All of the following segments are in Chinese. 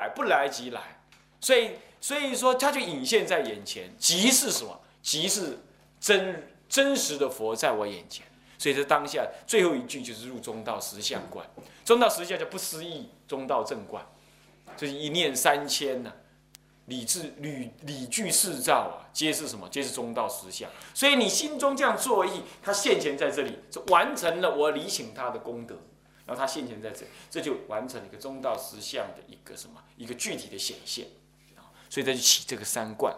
哎，不来即来，所以所以说它就隐现在眼前，即是什么？即是真真实的佛在我眼前。所以这当下最后一句就是入中道实相观，中道实相叫不思议中道正观，就是一念三千呐，理智理理具四照啊，皆是什么？皆是中道实相。所以你心中这样作意，他现前在这里，就完成了我理请他的功德。然后他现前在这，这就完成了一个中道实相的一个什么？一个具体的显现啊。所以他就起这个三观，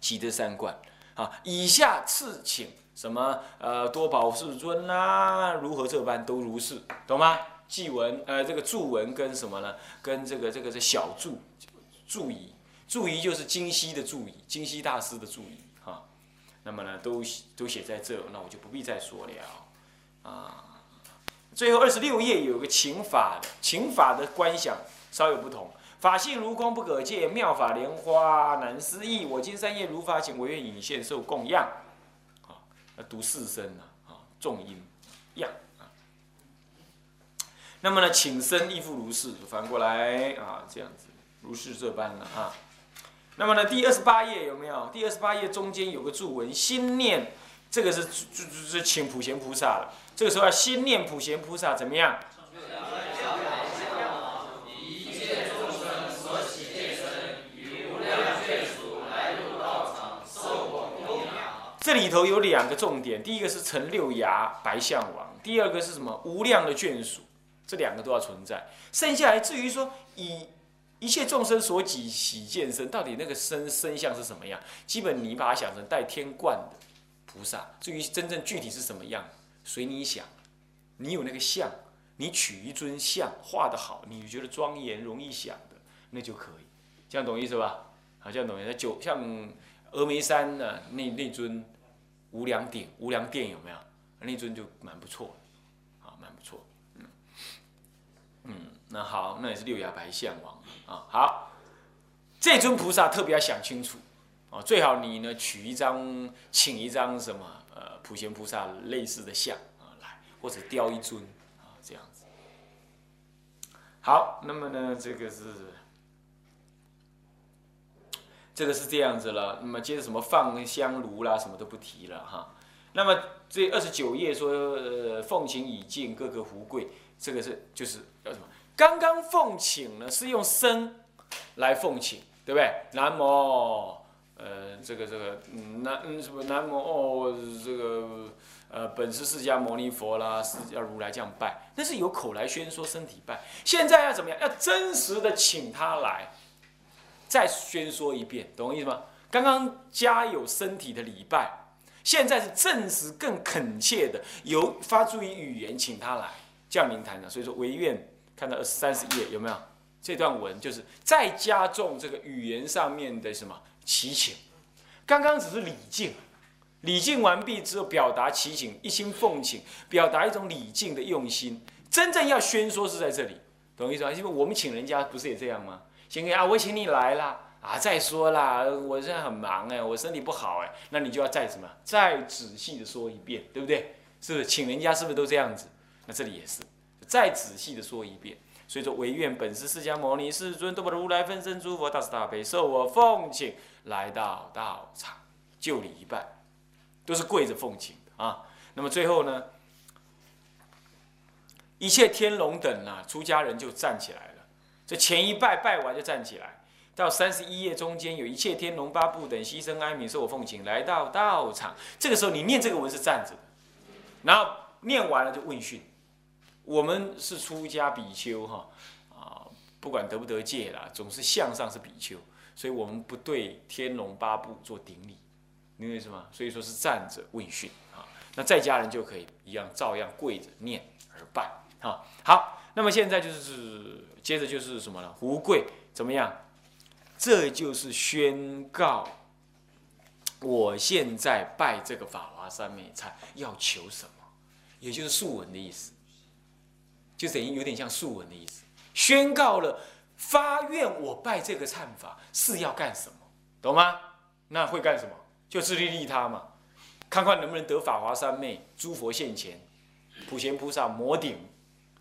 起这三观啊。以下次请。什么呃多宝世尊啦，如何这般都如是，懂吗？记文呃这个注文跟什么呢？跟这个这个是小注注仪，注仪就是金溪的注仪，金溪大师的注仪哈。那么呢都都写在这，那我就不必再说了啊。最后二十六页有个请法的，请法的观想稍有不同。法性如空不可见，妙法莲花难思议。我今三业如法请，我愿引现受供养。读四声啊，啊，重音，样。那么呢，请生亦复如是，反过来啊，这样子，如是这般了啊。那么呢，第二十八页有没有？第二十八页中间有个注文，心念，这个是是请普贤菩萨了。这个时候要心念普贤菩萨怎么样？这里头有两个重点，第一个是陈六牙白象王，第二个是什么无量的眷属，这两个都要存在。剩下来至于说以一切众生所己喜见身，到底那个身身相是什么样？基本你把它想成带天冠的菩萨。至于真正具体是什么样，随你想。你有那个相，你取一尊像画得好，你觉得庄严容易想的，那就可以。这样懂意思吧？好，这样懂意思。就像。峨眉山的，那那尊无量顶、无量殿有没有？那尊就蛮不错的，啊，蛮不错。嗯，嗯，那好，那也是六牙白象王啊。好，这尊菩萨特别要想清楚啊，最好你呢取一张，请一张什么呃普贤菩萨类似的像，或者雕一尊啊这样子。好，那么呢这个是。这个是这样子了，那么接着什么放香炉啦，什么都不提了哈。那么这二十九页说，呃，奉请已尽，各个福贵，这个是就是要什么？刚刚奉请呢，是用声来奉请，对不对？南无，呃，这个这个，南嗯什么南无哦，这个呃，本师释迦牟尼佛啦，是要如来这样拜，那是有口来宣说，身体拜。现在要怎么样？要真实的请他来。再宣说一遍，懂我意思吗？刚刚家有身体的礼拜，现在是正式更恳切的，由发出于语言，请他来降临坛的。所以说，唯愿看到二十三十页有没有这段文，就是再加重这个语言上面的什么祈请。刚刚只是礼敬，礼敬完毕之后表达祈请，一心奉请，表达一种礼敬的用心。真正要宣说是在这里，懂意思吗？因为我们请人家不是也这样吗？行啊，我请你来啦啊！再说啦，我现在很忙哎，我身体不好哎，那你就要再什么？再仔细的说一遍，对不对？是不是？请人家是不是都这样子？那这里也是，再仔细的说一遍。所以说，唯愿本师释迦牟尼世尊，多不如来分身诸佛，大慈大悲，受我奉请来到道场，就礼一拜，都是跪着奉请的啊。那么最后呢，一切天龙等啊，出家人就站起来了。这前一拜拜完就站起来，到三十一页中间有一切天龙八部等牺牲哀悯受我奉请来到道场。这个时候你念这个文是站着的，然后念完了就问讯。我们是出家比丘哈啊，不管得不得戒啦，总是向上是比丘，所以我们不对天龙八部做顶礼，明白意思吗？所以说是站着问讯啊。那在家人就可以一样照样跪着念而拜啊。好。那么现在就是接着就是什么呢？胡贵怎么样？这就是宣告，我现在拜这个法华三昧忏要求什么？也就是素文的意思，就等于有点像素文的意思。宣告了发愿，我拜这个忏法是要干什么？懂吗？那会干什么？就自利利他嘛，看看能不能得法华三昧，诸佛现前，普贤菩萨摩顶。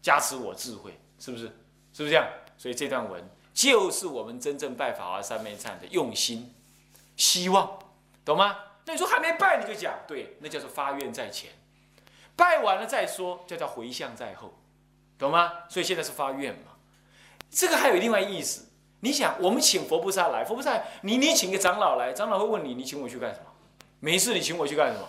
加持我智慧，是不是？是不是这样？所以这段文就是我们真正拜法华三昧忏的用心、希望，懂吗？那你说还没拜你就讲，对，那叫做发愿在前，拜完了再说，叫叫回向在后，懂吗？所以现在是发愿嘛。这个还有另外意思，你想，我们请佛菩萨来，佛菩萨，你你请个长老来，长老会问你，你请我去干什么？没事，你请我去干什么？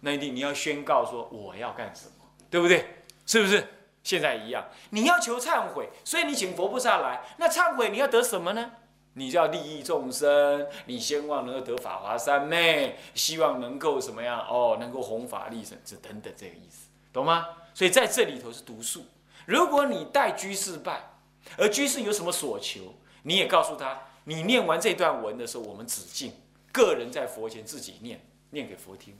那一定你要宣告说我要干什么，对不对？是不是？现在一样，你要求忏悔，所以你请佛菩萨来。那忏悔你要得什么呢？你就要利益众生，你希望能够得法华三昧，希望能够什么样？哦，能够弘法利生，这等等这个意思，懂吗？所以在这里头是读数。如果你带居士拜，而居士有什么所求，你也告诉他，你念完这段文的时候，我们止境，个人在佛前自己念，念给佛听，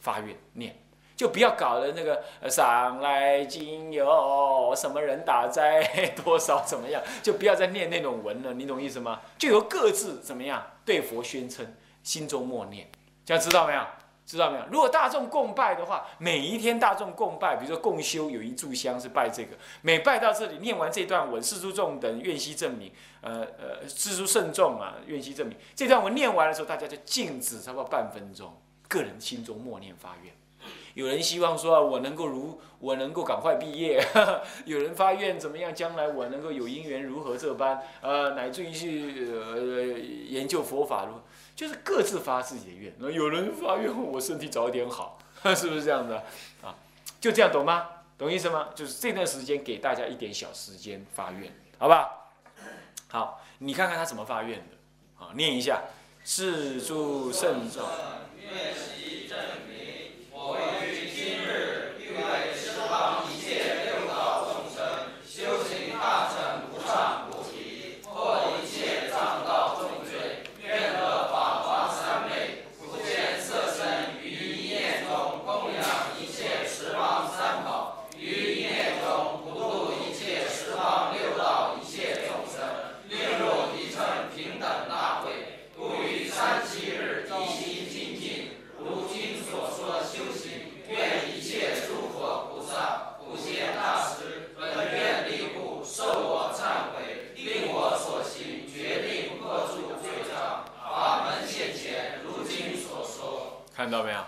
发愿念。就不要搞的那个上来经有什么人打斋 多少怎么样，就不要再念那种文了，你懂意思吗？就由各自怎么样对佛宣称，心中默念，这样知道没有？知道没有？如果大众共拜的话，每一天大众共拜，比如说共修有一炷香是拜这个，每拜到这里念完这段文，四诸众等愿悉证明，呃呃，四诸圣众啊，愿悉证明这段文念完的时候，大家就静止差不多半分钟，个人心中默念发愿。有人希望说啊，我能够如我能够赶快毕业；有人发愿怎么样，将来我能够有因缘如何这般，呃，乃至于去呃研究佛法，如就是各自发自己的愿。那有人发愿我身体早点好，是不是这样的啊？就这样懂吗？懂意思吗？就是这段时间给大家一点小时间发愿，好不好？你看看他怎么发愿的啊？念一下：世诸圣众。到没有？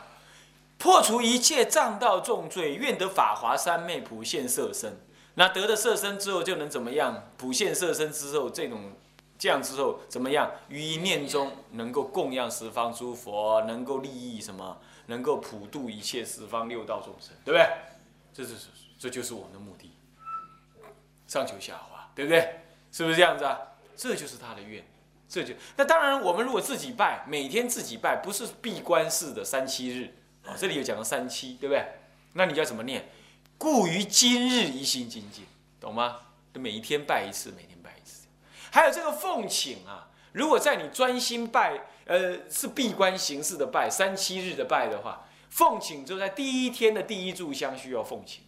破除一切障道重罪，愿得法华三昧普现色身。那得了色身之后，就能怎么样？普现色身之后，这种这样之后怎么样？于一念中能够供养十方诸佛，能够利益什么？能够普度一切十方六道众生，对不对？这是这就是我们的目的。上求下化，对不对？是不是这样子啊？这就是他的愿。这就那当然，我们如果自己拜，每天自己拜，不是闭关式的三七日啊。这里有讲到三七，对不对？那你要怎么念？故于今日一心精进，懂吗？就每一天拜一次，每天拜一次。还有这个奉请啊，如果在你专心拜，呃，是闭关形式的拜，三七日的拜的话，奉请就在第一天的第一炷香需要奉请。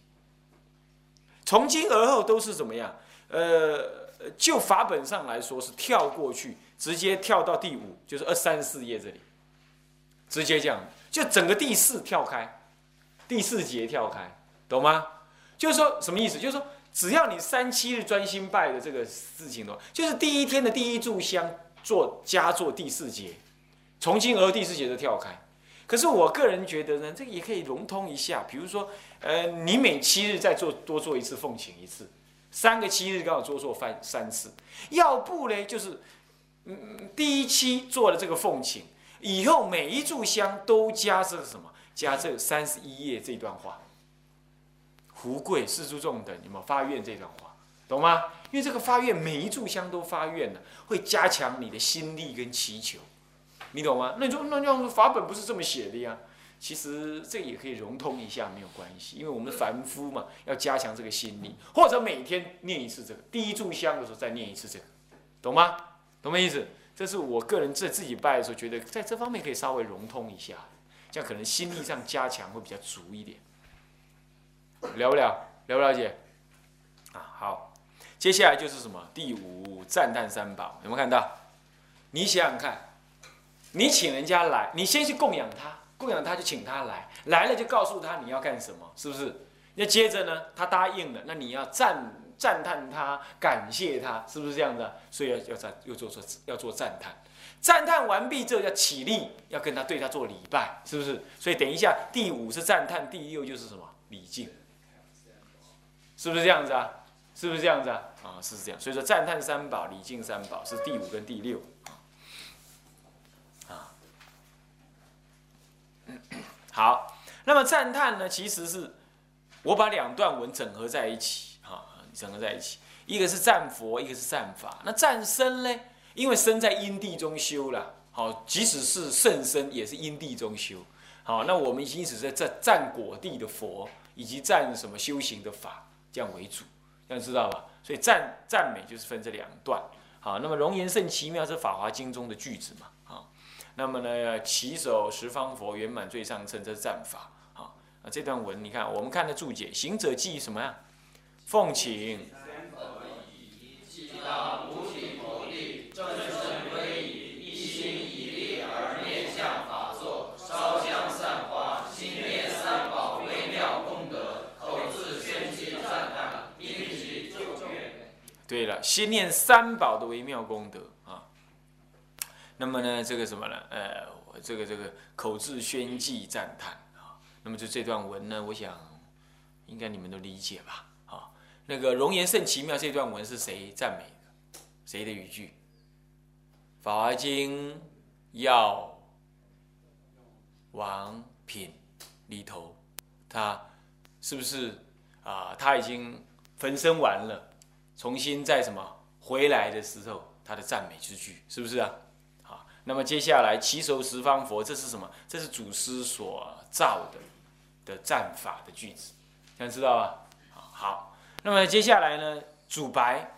从今而后都是怎么样？呃，就法本上来说是跳过去。直接跳到第五，就是二三四页这里，直接这样，就整个第四跳开，第四节跳开，懂吗？就是说什么意思？就是说，只要你三七日专心拜的这个事情的话，就是第一天的第一炷香做加做第四节，从今而后第四节就跳开。可是我个人觉得呢，这个也可以融通一下，比如说，呃，你每七日再做多做一次奉请一次，三个七日刚好多做翻三次，要不呢就是。嗯，第一期做了这个奉请，以后每一炷香都加这个什么？加这三十一页这段话。福贵四诸众等，有没有发愿这段话？懂吗？因为这个发愿，每一炷香都发愿呢，会加强你的心力跟祈求，你懂吗？那你说，那样法本不是这么写的呀？其实这也可以融通一下，没有关系，因为我们凡夫嘛，要加强这个心力，或者每天念一次这个，第一炷香的时候再念一次这个，懂吗？懂没意思？这是我个人在自己拜的时候，觉得在这方面可以稍微融通一下，这样可能心力上加强会比较足一点。了不了？了不了解？啊，好，接下来就是什么？第五赞叹三宝，有没有看到？你想想看，你请人家来，你先去供养他，供养他就请他来，来了就告诉他你要干什么，是不是？那接着呢，他答应了，那你要赞赞叹他，感谢他，是不是这样的？所以要要赞，又做做要做赞叹。赞叹完毕之后要起立，要跟他对他做礼拜，是不是？所以等一下，第五是赞叹，第六就是什么礼敬，是不是这样子啊？是不是这样子啊？啊，是这样。所以说赞叹三宝，礼敬三宝是第五跟第六 好，那么赞叹呢，其实是我把两段文整合在一起啊，整合在一起，一个是赞佛，一个是赞法。那赞身呢？因为身在因地中修了，好，即使是圣身也是因地中修。好，那我们因此在赞赞果地的佛，以及赞什么修行的法，这样为主，这样知道吧？所以赞赞美就是分这两段。好，那么容颜甚奇妙是《法华经》中的句子嘛？那么呢，起手十方佛圆满最上乘，这是战法。好，啊这段文你看，我们看的注解，行者记什么呀？奉请。对了，心念三宝的微妙功德。那么呢，这个什么呢？呃，这个这个口字宣记赞叹啊。那么就这段文呢，我想应该你们都理解吧？啊，那个容颜甚奇妙这段文是谁赞美的？谁的语句？《法华经》要王品里头，他是不是啊？他已经分身完了。重新在什么回来的时候，他的赞美之句是不是啊？那么接下来起手十方佛，这是什么？这是祖师所造的的赞法的句子，想知道吧？好，那么接下来呢，主白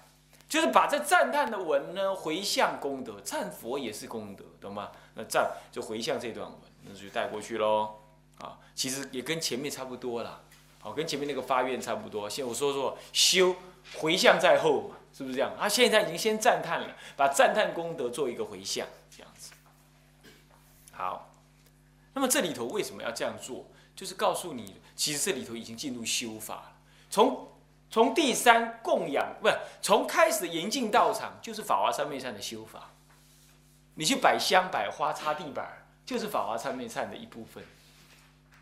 就是把这赞叹的文呢回向功德，赞佛也是功德，懂吗？那赞就回向这段文，那就带过去喽。啊，其实也跟前面差不多啦，好，跟前面那个发愿差不多。先我说说修。回向在后嘛，是不是这样？他现在已经先赞叹了，把赞叹功德做一个回向，好，那么这里头为什么要这样做？就是告诉你，其实这里头已经进入修法了。从从第三供养，不是从开始严禁道场，就是法华三昧忏的修法。你去摆香摆花擦地板，就是法华三昧忏的一部分，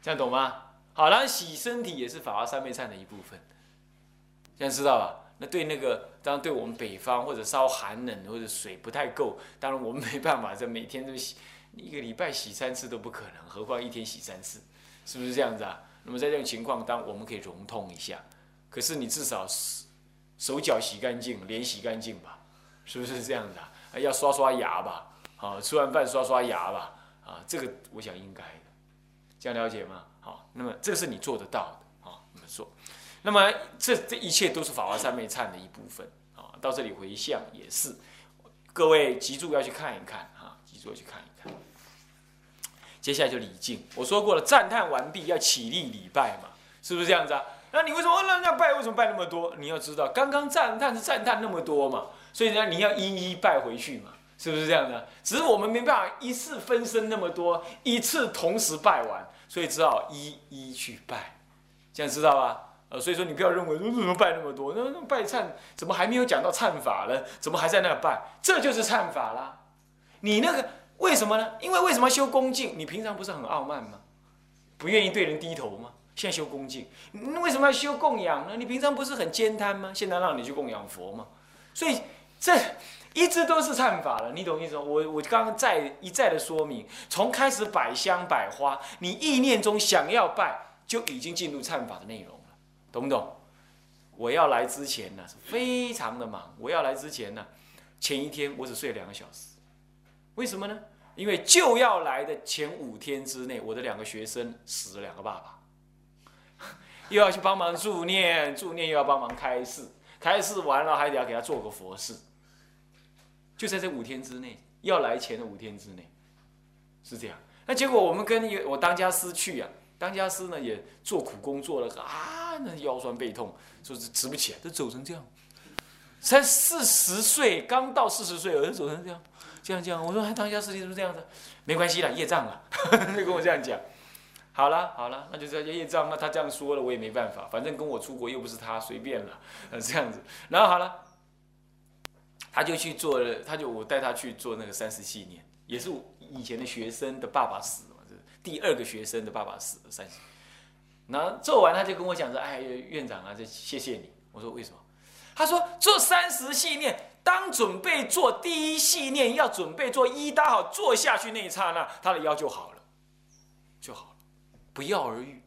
这样懂吗？好，然后洗身体也是法华三昧忏的一部分。这样知道吧？那对那个，当然对我们北方或者稍寒冷或者水不太够，当然我们没办法，这每天都洗，一个礼拜洗三次都不可能，何况一天洗三次，是不是这样子啊？那么在这种情况，当我们可以融通一下，可是你至少手脚洗干净，脸洗干净吧，是不是这样子啊？要刷刷牙吧，好，吃完饭刷刷牙吧，啊，这个我想应该的，这样了解吗？好，那么这是你做得到的，啊，那么做。那么这这一切都是法华三昧忏的一部分啊，到这里回向也是，各位记住要去看一看啊，记住要去看一看。接下来就礼敬，我说过了，赞叹完毕要起立礼拜嘛，是不是这样子啊？那你为什么那那拜为什么拜那么多？你要知道，刚刚赞叹是赞叹那么多嘛，所以呢你要一一拜回去嘛，是不是这样的？只是我们没办法一次分身那么多，一次同时拜完，所以只好一一去拜，这样知道吧？呃，所以说你不要认为说怎么拜那么多，那那拜忏怎么还没有讲到忏法呢？怎么还在那拜？这就是忏法啦。你那个为什么呢？因为为什么修恭敬？你平常不是很傲慢吗？不愿意对人低头吗？现在修恭敬，为什么要修供养呢？你平常不是很坚贪吗？现在让你去供养佛吗？所以这一直都是忏法了，你懂意思吗？我我刚刚再一再的说明，从开始摆香摆花，你意念中想要拜，就已经进入忏法的内容了。懂不懂？我要来之前呢，是非常的忙。我要来之前呢，前一天我只睡两个小时。为什么呢？因为就要来的前五天之内，我的两个学生死了两个爸爸，又要去帮忙助念，助念又要帮忙开示，开示完了还得要给他做个佛事。就在这五天之内，要来前的五天之内，是这样。那结果我们跟我当家师去啊。当家师呢也做苦工做了啊，那腰酸背痛，说是直不起来，都走成这样，才四十岁，刚到四十岁，儿子走成这样，这样这样。我说，还当家师你怎么这样子？没关系啦，业障啊，就跟我这样讲。好了好了，那就这业障，那他这样说了，我也没办法，反正跟我出国又不是他，随便了，呃这样子。然后好了，他就去做了，他就我带他去做那个三十纪念，也是我以前的学生的爸爸死嘛，这第二个学生的爸爸死了三十。然后做完他就跟我讲说，哎，院长啊，这谢谢你。我说为什么？他说做三十系念，当准备做第一系念，要准备做一搭好做下去那一刹那，他的腰就好了，就好了，不药而愈。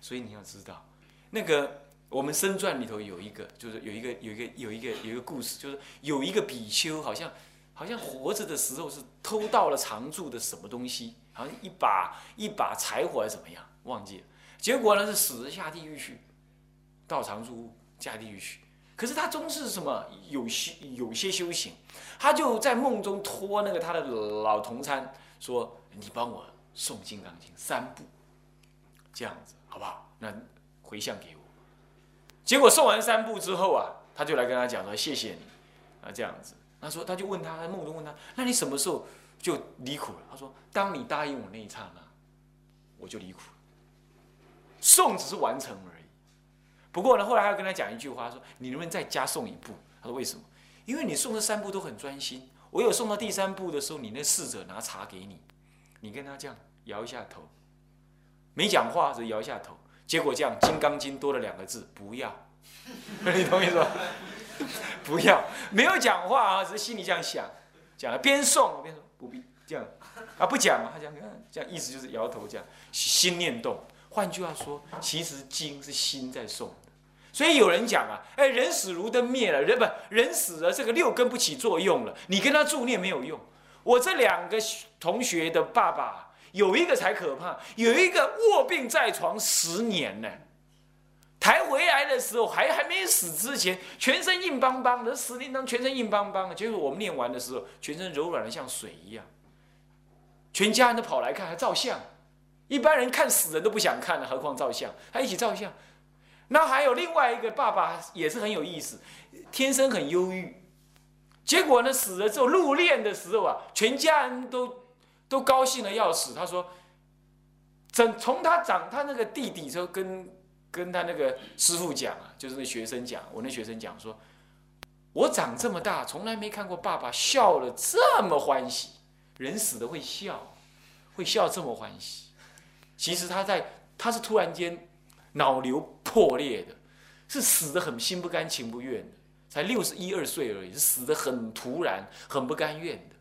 所以你要知道，那个我们《生传》里头有一个，就是有一个有一个有一个有一个故事，就是有一个比丘，好像好像活着的时候是偷到了常住的什么东西，好像一把一把柴火还是怎么样，忘记了。结果呢是死了下地狱去，到常住屋下地狱去。可是他终是什么有些有些修行，他就在梦中托那个他的老同参说：“你帮我诵《金刚经》三部，这样子好不好？那回向给我。”结果送完三部之后啊，他就来跟他讲说：“谢谢你啊，这样子。”他说他就问他，在梦中问他：“那你什么时候就离苦了？”他说：“当你答应我那一刹那，我就离苦了。诵只是完成而已。”不过呢，后来他又跟他讲一句话，说：“你能不能再加送一步？”他说：“为什么？因为你送的三步都很专心。我有送到第三步的时候，你那侍者拿茶给你，你跟他这样摇一下头，没讲话，只摇一下头。结果这样，《金刚经》多了两个字：不要。你懂意思吧？不要，没有讲话啊，只是心里这样想，讲了边送边说不必这样啊，不讲嘛，他讲这样意思就是摇头，这样心念动。换句话说，其实经是心在送。所以有人讲啊，哎，人死如灯灭了，人不人死了，这个六根不起作用了，你跟他助念没有用。我这两个同学的爸爸有一个才可怕，有一个卧病在床十年呢，抬回来的时候还还没死之前，全身硬邦邦的，死铃铛全身硬邦邦的。结果我们念完的时候，全身柔软的像水一样，全家人都跑来看，还照相。一般人看死人都不想看了，何况照相，还一起照相。那还有另外一个爸爸也是很有意思，天生很忧郁，结果呢死了之后入殓的时候啊，全家人都都高兴的要死。他说，从从他长他那个弟弟就跟跟他那个师傅讲啊，就是那学生讲，我那学生讲说，我长这么大从来没看过爸爸笑了这么欢喜，人死了会笑，会笑这么欢喜。其实他在他是突然间。脑瘤破裂的，是死的很心不甘情不愿的，才六十一二岁而已，是死的很突然，很不甘愿的。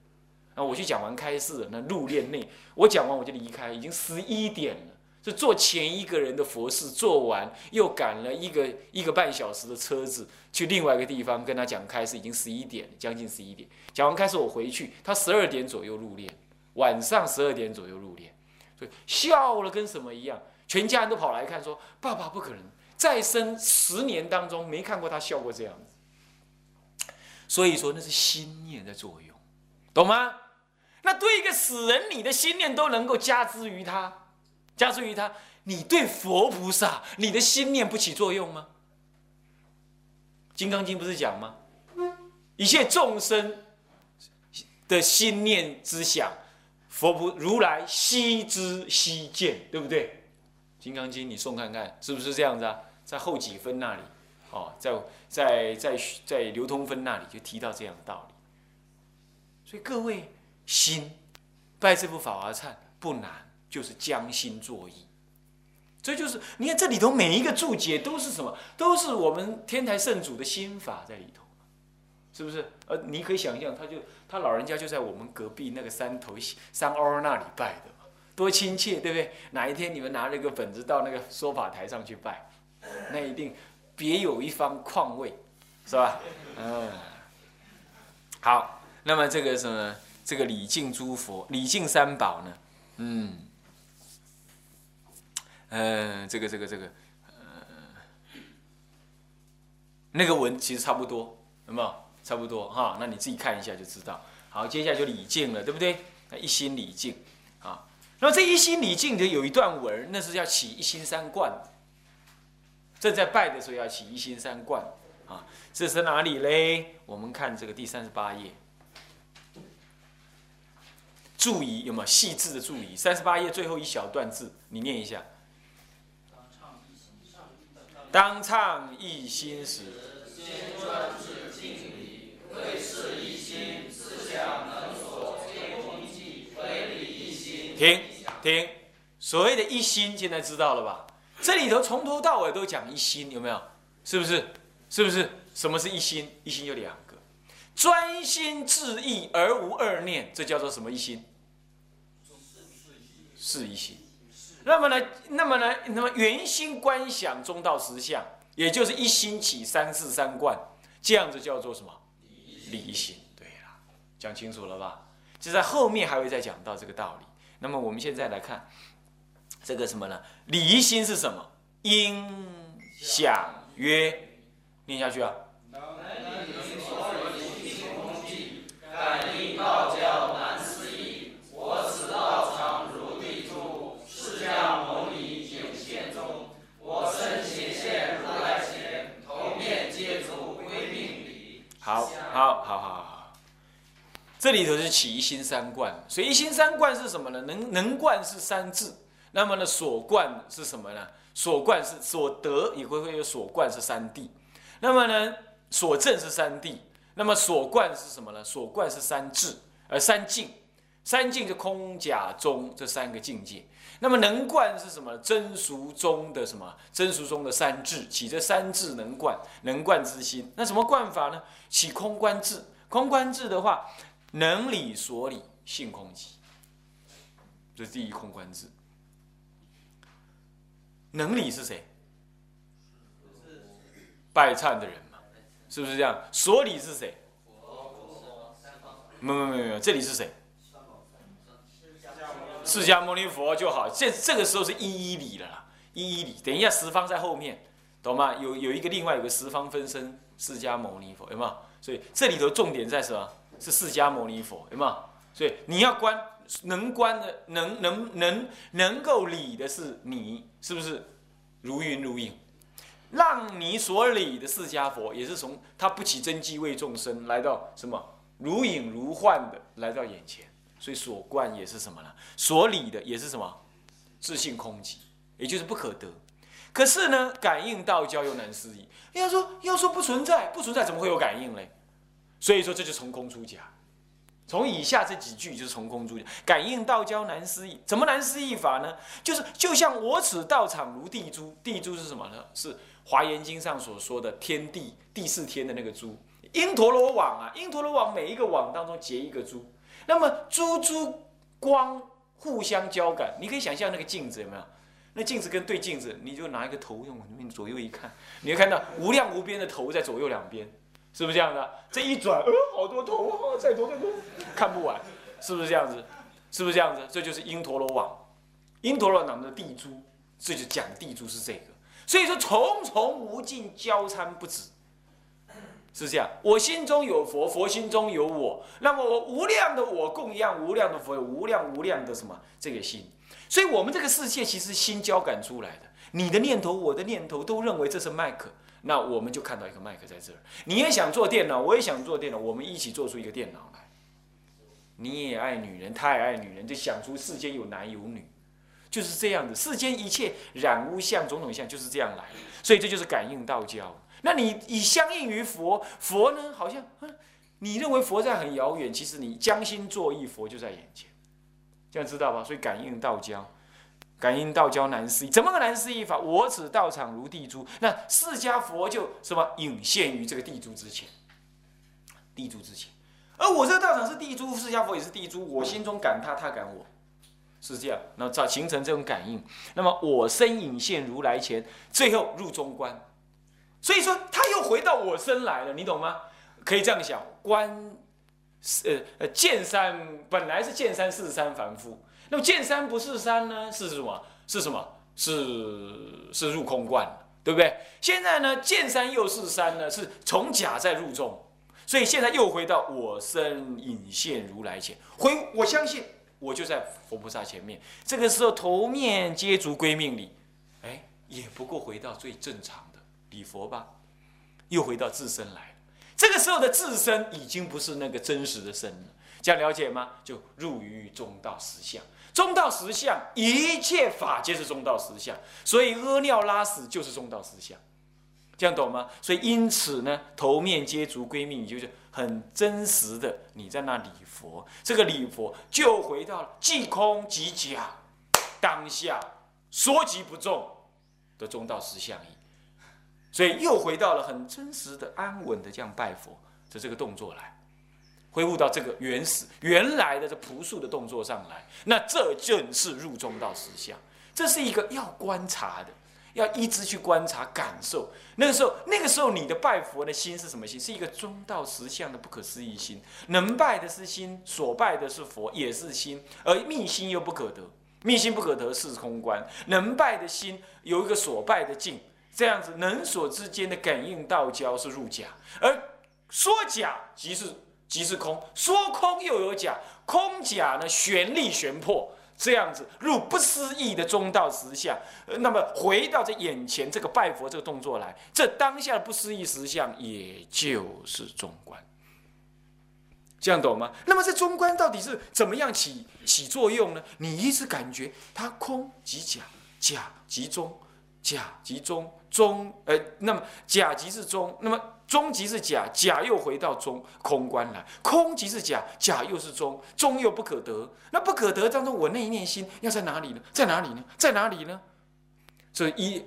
啊，我去讲完开示，那入殓内，我讲完我就离开，已经十一点了，就做前一个人的佛事，做完又赶了一个一个半小时的车子去另外一个地方跟他讲开示，已经十一点，将近十一点。讲完开示我回去，他十二点左右入殓，晚上十二点左右入殓，所以笑了跟什么一样。全家人都跑来看，说：“爸爸不可能再生十年当中没看过他笑过这样子。”所以说那是心念在作用，懂吗？那对一个死人，你的心念都能够加之于他，加之于他，你对佛菩萨，你的心念不起作用吗？《金刚经》不是讲吗？一切众生的心念之想，佛菩如来悉知悉见，对不对？《金刚经》，你送看看是不是这样子啊？在后几分那里，哦，在在在在流通分那里就提到这样的道理。所以各位心拜这部《法华忏》不难，就是将心作意。这就是你看这里头每一个注解都是什么？都是我们天台圣祖的心法在里头，是不是？呃，你可以想象，他就他老人家就在我们隔壁那个山头山凹那里拜的。多亲切，对不对？哪一天你们拿了一个本子到那个说法台上去拜，那一定别有一番况味，是吧？嗯。好，那么这个什么，这个礼敬诸佛、礼敬三宝呢？嗯，呃，这个、这个、这个，呃，那个文其实差不多，有没有？差不多哈，那你自己看一下就知道。好，接下来就礼敬了，对不对？一心礼敬。那么这一心礼敬的有一段文，那是要起一心三观。正在拜的时候要起一心三观啊，这是哪里嘞？我们看这个第三十八页，注仪有没有细致的注仪？三十八页最后一小段字，你念一下。当唱一心时。停停，所谓的一心，现在知道了吧？这里头从头到尾都讲一心，有没有？是不是？是不是？什么是一心？一心有两个，专心致意而无二念，这叫做什么一心？是一心。那么呢？那么呢？那么圆心观想中道实相，也就是一心起三世三观，这样子叫做什么？离心。对了，讲清楚了吧？就在后面还会再讲到这个道理。那么我们现在来看这个什么呢？离心是什么？音响曰，念下去啊。这里头是起一心三观，所以一心三观是什么呢？能能观是三智，那么呢所观是什么呢？所观是所得，也会会有所观是三谛，那么呢所证是三谛，那么所观是什么呢？所观是三智，而三境，三境就空假中这三个境界。那么能观是什么？真俗中的什么？真俗中的三智，起这三智能观，能观之心。那什么观法呢？起空观智。空观智的话，能理所理，性空寂。这是第一空观智。能理是谁？拜忏的人嘛，是不是这样？所理是谁？没有没有没有，这里是谁？释迦牟尼佛就好，这这个时候是一一理了，一一理。等一下十方在后面，懂吗？有有一个另外有个十方分身释迦牟尼佛，有没有？所以这里头重点在什么？是释迦牟尼佛，有没有？所以你要观能观的能能能能够理的是你，是不是？如云如影，让你所理的释迦佛也是从他不起真机为众生来到什么如影如幻的来到眼前。所以所观也是什么呢？所理的也是什么？自性空寂，也就是不可得。可是呢，感应道交又难思议。要说要说不存在，不存在怎么会有感应嘞？所以说这就从空出假。从以下这几句就是从空出假。感应道交难思议，怎么难思议法呢？就是就像我此道场如地珠，地珠是什么呢？是《华严经》上所说的天地第四天的那个珠，因陀罗网啊，因陀罗网每一个网当中结一个珠。那么珠珠光互相交感，你可以想象那个镜子有没有？那镜子跟对镜子，你就拿一个头用你左右一看，你会看到无量无边的头在左右两边，是不是这样的？这一转，呃，好多头啊，再多再多，看不完，是不是这样子？是不是这样子？这就是因陀罗网，因陀罗网的地珠，这就讲地珠是这个。所以说重重无尽交参不止。是这样，我心中有佛，佛心中有我，那么我无量的我供养无量的佛，有无量无量的什么这个心，所以我们这个世界其实心交感出来的，你的念头，我的念头都认为这是麦克，那我们就看到一个麦克在这儿。你也想做电脑，我也想做电脑，我们一起做出一个电脑来。你也爱女人，他也爱女人，就想出世间有男有女，就是这样子。世间一切染污相、种种相就是这样来，所以这就是感应道交。那你以相应于佛，佛呢？好像，你认为佛在很遥远，其实你将心作意，佛就在眼前，这样知道吧？所以感应道交，感应道交难思议，怎么个难思议法？我此道场如地珠，那释迦佛就什么隐现于这个地珠之前，地珠之前，而我这个道场是地珠，释迦佛也是地珠，我心中感他，他感我，是这样，那造形成这种感应，那么我身隐现如来前，最后入中观。所以说，他又回到我身来了，你懂吗？可以这样想，观，呃呃，见山本来是见山是山凡夫，那么见山不是山呢？是什么？是什么？是是入空观，对不对？现在呢，见山又是山呢，是从假在入中，所以现在又回到我身隐现如来前，回我相信我就在佛菩萨前面，这个时候头面接足归命里，哎，也不过回到最正常的。礼佛吧，又回到自身来这个时候的自身已经不是那个真实的身了，这样了解吗？就入于中道实相。中道实相，一切法皆是中道实相，所以屙尿拉屎就是中道实相，这样懂吗？所以因此呢，头面接足归命，就是很真实的你在那礼佛，这个礼佛就回到了即空即假，当下说即不中的中道实相矣。所以又回到了很真实的、安稳的这样拜佛的这个动作来，恢复到这个原始、原来的这朴素的动作上来。那这正是入中道实相，这是一个要观察的，要一直去观察、感受。那个时候，那个时候你的拜佛的心是什么心？是一个中道实相的不可思议心。能拜的是心，所拜的是佛，也是心，而密心又不可得，密心不可得是空观。能拜的心有一个所拜的境。这样子能所之间的感应道交是入假，而说假即是即是空，说空又有假，空假呢玄力玄破，这样子入不思议的中道实相。那么回到这眼前这个拜佛这个动作来，这当下的不思议实相也就是中观，这样懂吗？那么这中观到底是怎么样起起作用呢？你一直感觉它空即假，假即中，假即中。中，呃，那么假即是中，那么中即是假，假又回到中空观来，空即是假，假又是中，中又不可得，那不可得当中，我那一念心要在哪里呢？在哪里呢？在哪里呢？这一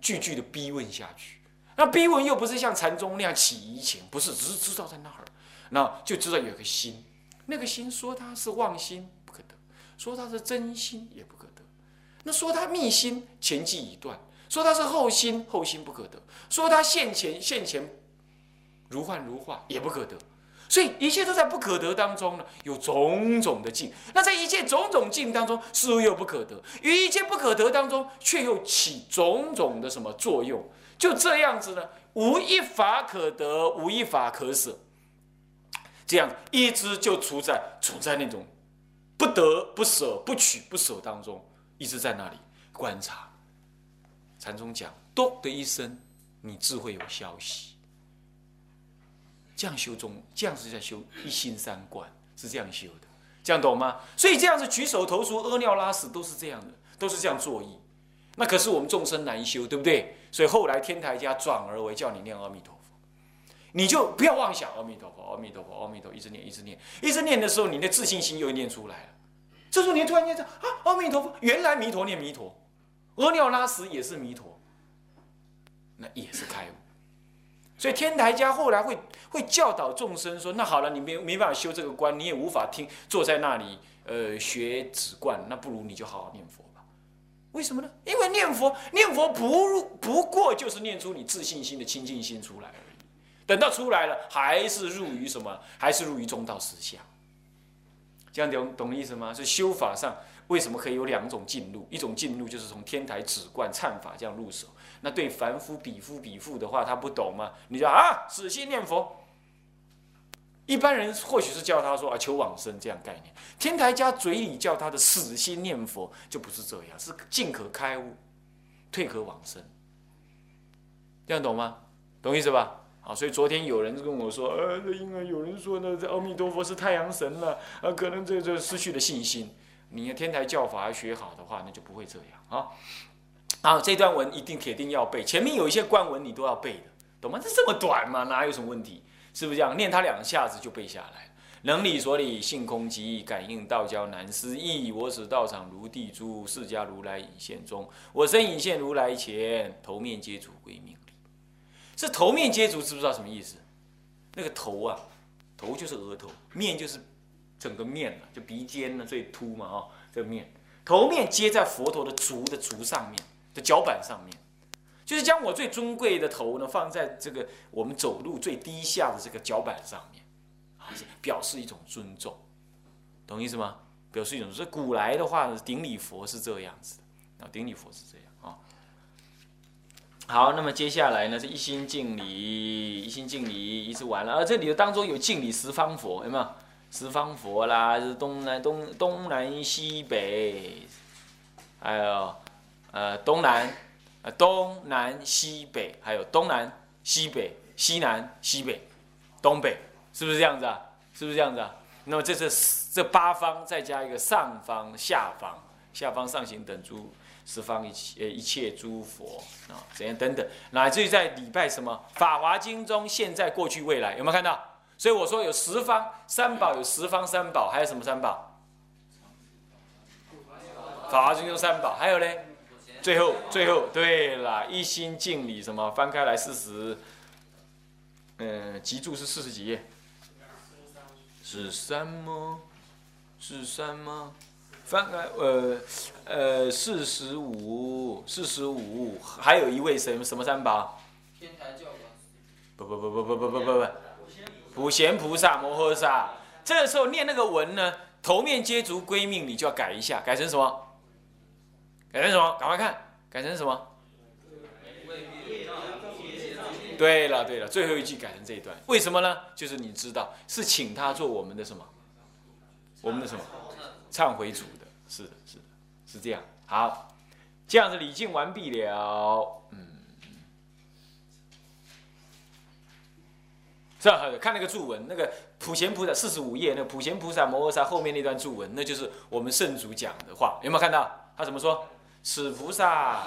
句句的逼问下去，那逼问又不是像禅宗那样起疑情，不是，只是知道在那儿，那就知道有个心，那个心说它是妄心不可得，说它是真心也不可得，那说它密心前记已断。说他是后心，后心不可得；说他现前，现前如幻如化，也不可得。所以一切都在不可得当中呢，有种种的境。那在一切种种境当中，似乎又不可得；于一切不可得当中，却又起种种的什么作用？就这样子呢，无一法可得，无一法可舍。这样一直就处在处在那种不得不舍、不取不舍当中，一直在那里观察。禅宗讲，咚的一声，你智慧有消息。这样修中，这样是在修一心三观，是这样修的，这样懂吗？所以这样子举手投足、屙尿拉屎都是这样的，都是这样作意。那可是我们众生难修，对不对？所以后来天台家转而为叫你念阿弥陀佛，你就不要妄想阿弥陀佛、阿弥陀佛、阿弥陀佛，一直念、一直念、一直念的时候，你的自信心又念出来了。这时候你突然间说啊，阿弥陀佛，原来弥陀念弥陀。屙尿拉屎也是弥陀，那也是开悟。所以天台家后来会会教导众生说：那好了，你没没办法修这个观，你也无法听，坐在那里呃学止观，那不如你就好好念佛吧。为什么呢？因为念佛念佛不入不过就是念出你自信心的清净心出来而已。等到出来了，还是入于什么？还是入于中道实相。这样懂懂意思吗？是修法上。为什么可以有两种进入？一种进入就是从天台止观忏法这样入手。那对凡夫比夫比妇的话，他不懂吗？你说啊，死心念佛。一般人或许是叫他说啊求往生这样概念。天台家嘴里叫他的死心念佛，就不是这样，是进可开悟，退可往生。这样懂吗？懂意思吧？好，所以昨天有人跟我说，呃，因为有人说呢，这阿弥陀佛是太阳神了，啊，可能这这失去了信心。你的天台教法要学好的话，那就不会这样啊。好，这段文一定铁定要背，前面有一些观文你都要背的，懂吗？这这么短嘛，哪有什么问题？是不是这样？念它两下子就背下来能理所理，性空即感应道交难思议。我使道场如地珠，释迦如来隐现中。我身隐现如来前，头面接足归命礼。这头面接足知不知道什么意思？那个头啊，头就是额头，面就是。整个面呢，就鼻尖呢最凸嘛，哦，这个面头面接在佛陀的足的足上面的脚板上面，就是将我最尊贵的头呢放在这个我们走路最低下的这个脚板上面，啊，表示一种尊重，懂意思吗？表示一种，所以古来的话呢，顶礼佛是这样子的，啊，顶礼佛是这样啊。好，那么接下来呢是一心敬礼，一心敬礼，一直完了，而这里的当中有敬礼十方佛，有没有？十方佛啦，是东南东东南西北，还有呃东南呃东南西北，还有东南西北西南西北，东北，是不是这样子啊？是不是这样子啊？那么这是这八方再加一个上方、下方、下方上行等诸十方一切呃一切诸佛啊，怎样等等，乃至于在礼拜什么《法华经》中，现在、过去、未来，有没有看到？所以我说有十方三宝，有十方三宝，还有什么三宝？《法华经》中三宝，还有嘞？最后，最后，对了，一心敬礼什么？翻开来四十，嗯，集注是四十几页？是三吗？是三吗？翻开，呃，呃，四十五，四十五，还有一位什什么三宝？天台教管。不不不不不不不不不，普贤菩萨摩诃萨。这个时候念那个文呢，头面接足归命，你就要改一下，改成什么？改成什么？赶快看，改成什么？对了对了，最后一句改成这一段，为什么呢？就是你知道，是请他做我们的什么？我们的什么？忏悔主的，是的，是的，是这样。好，这样子礼敬完毕了，嗯，这样看那个注文，那个普贤菩萨四十五页，那普贤菩萨摩诃萨后面那段注文，那就是我们圣主讲的话，有没有看到？他怎么说？此菩萨，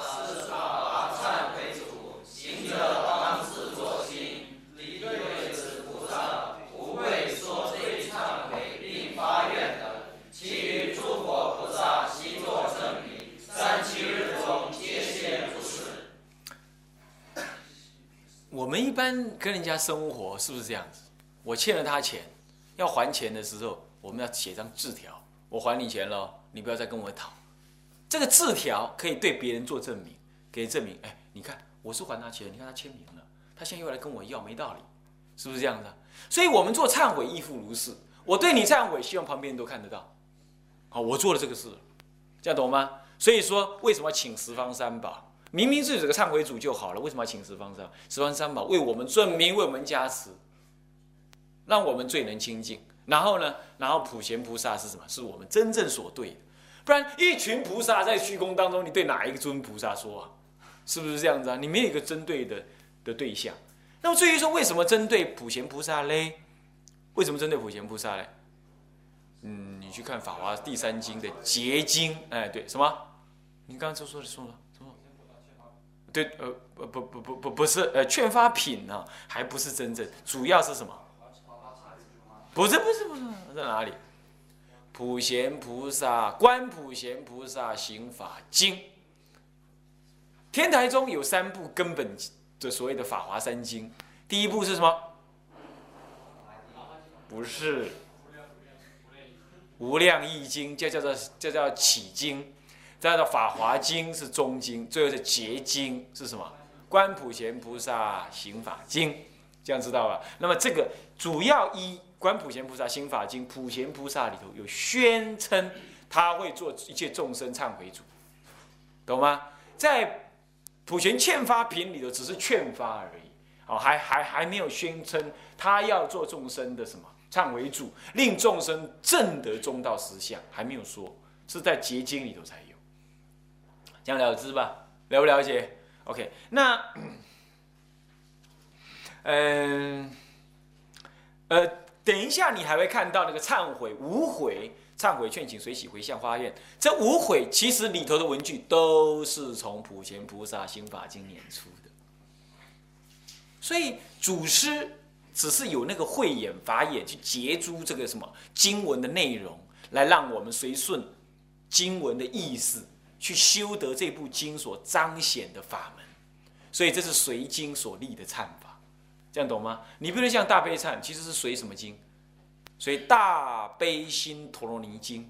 我们一般跟人家生活是不是这样子？我欠了他钱，要还钱的时候，我们要写张字条，我还你钱了，你不要再跟我讨。这个字条可以对别人做证明，给证明。哎，你看我是还他钱，你看他签名了，他现在又来跟我要，没道理，是不是这样的？所以我们做忏悔亦复如是。我对你忏悔，希望旁边人都看得到。好，我做了这个事，这样懂吗？所以说，为什么请十方三宝？明明自己这个忏悔主就好了，为什么要请十方三？十方三宝为我们证明，为我们加持，让我们最能清净。然后呢，然后普贤菩萨是什么？是我们真正所对的。不然，一群菩萨在虚空当中，你对哪一个尊菩萨说啊？是不是这样子啊？你没有一个针对的的对象。那么至于说为什么针对普贤菩萨嘞？为什么针对普贤菩萨嘞？嗯，你去看《法华》第三经的结经，哎，对，什么？你刚刚说说的说了？对，呃，不不不不不不是，呃，劝发品呢，还不是真正，主要是什么？不是不是不是，在哪里？普贤菩萨观普贤菩萨行法经，天台中有三部根本的所谓的法华三经，第一部是什么？不是无量易经，叫叫做叫叫起经，叫做法华经是中经，最后是结经是什么？观普贤菩萨行法经，这样知道吧？那么这个主要一。观普贤菩萨行法经，普贤菩萨里头有宣称他会做一切众生忏悔主，懂吗？在普贤劝发品里头只是劝发而已，哦，还还还没有宣称他要做众生的什么忏悔主，令众生正得中道实相，还没有说，是在结经里头才有，这样了之吧？了不了解？OK，那嗯，呃。等一下，你还会看到那个忏悔无悔，忏悔劝请随喜回向花愿。这无悔其实里头的文句都是从普贤菩萨心法经演出的，所以祖师只是有那个慧眼法眼去截诸这个什么经文的内容，来让我们随顺经文的意思去修得这部经所彰显的法门。所以这是随经所立的忏法。这样懂吗？你不能像大悲忏，其实是随什么经？随大悲心陀罗尼经。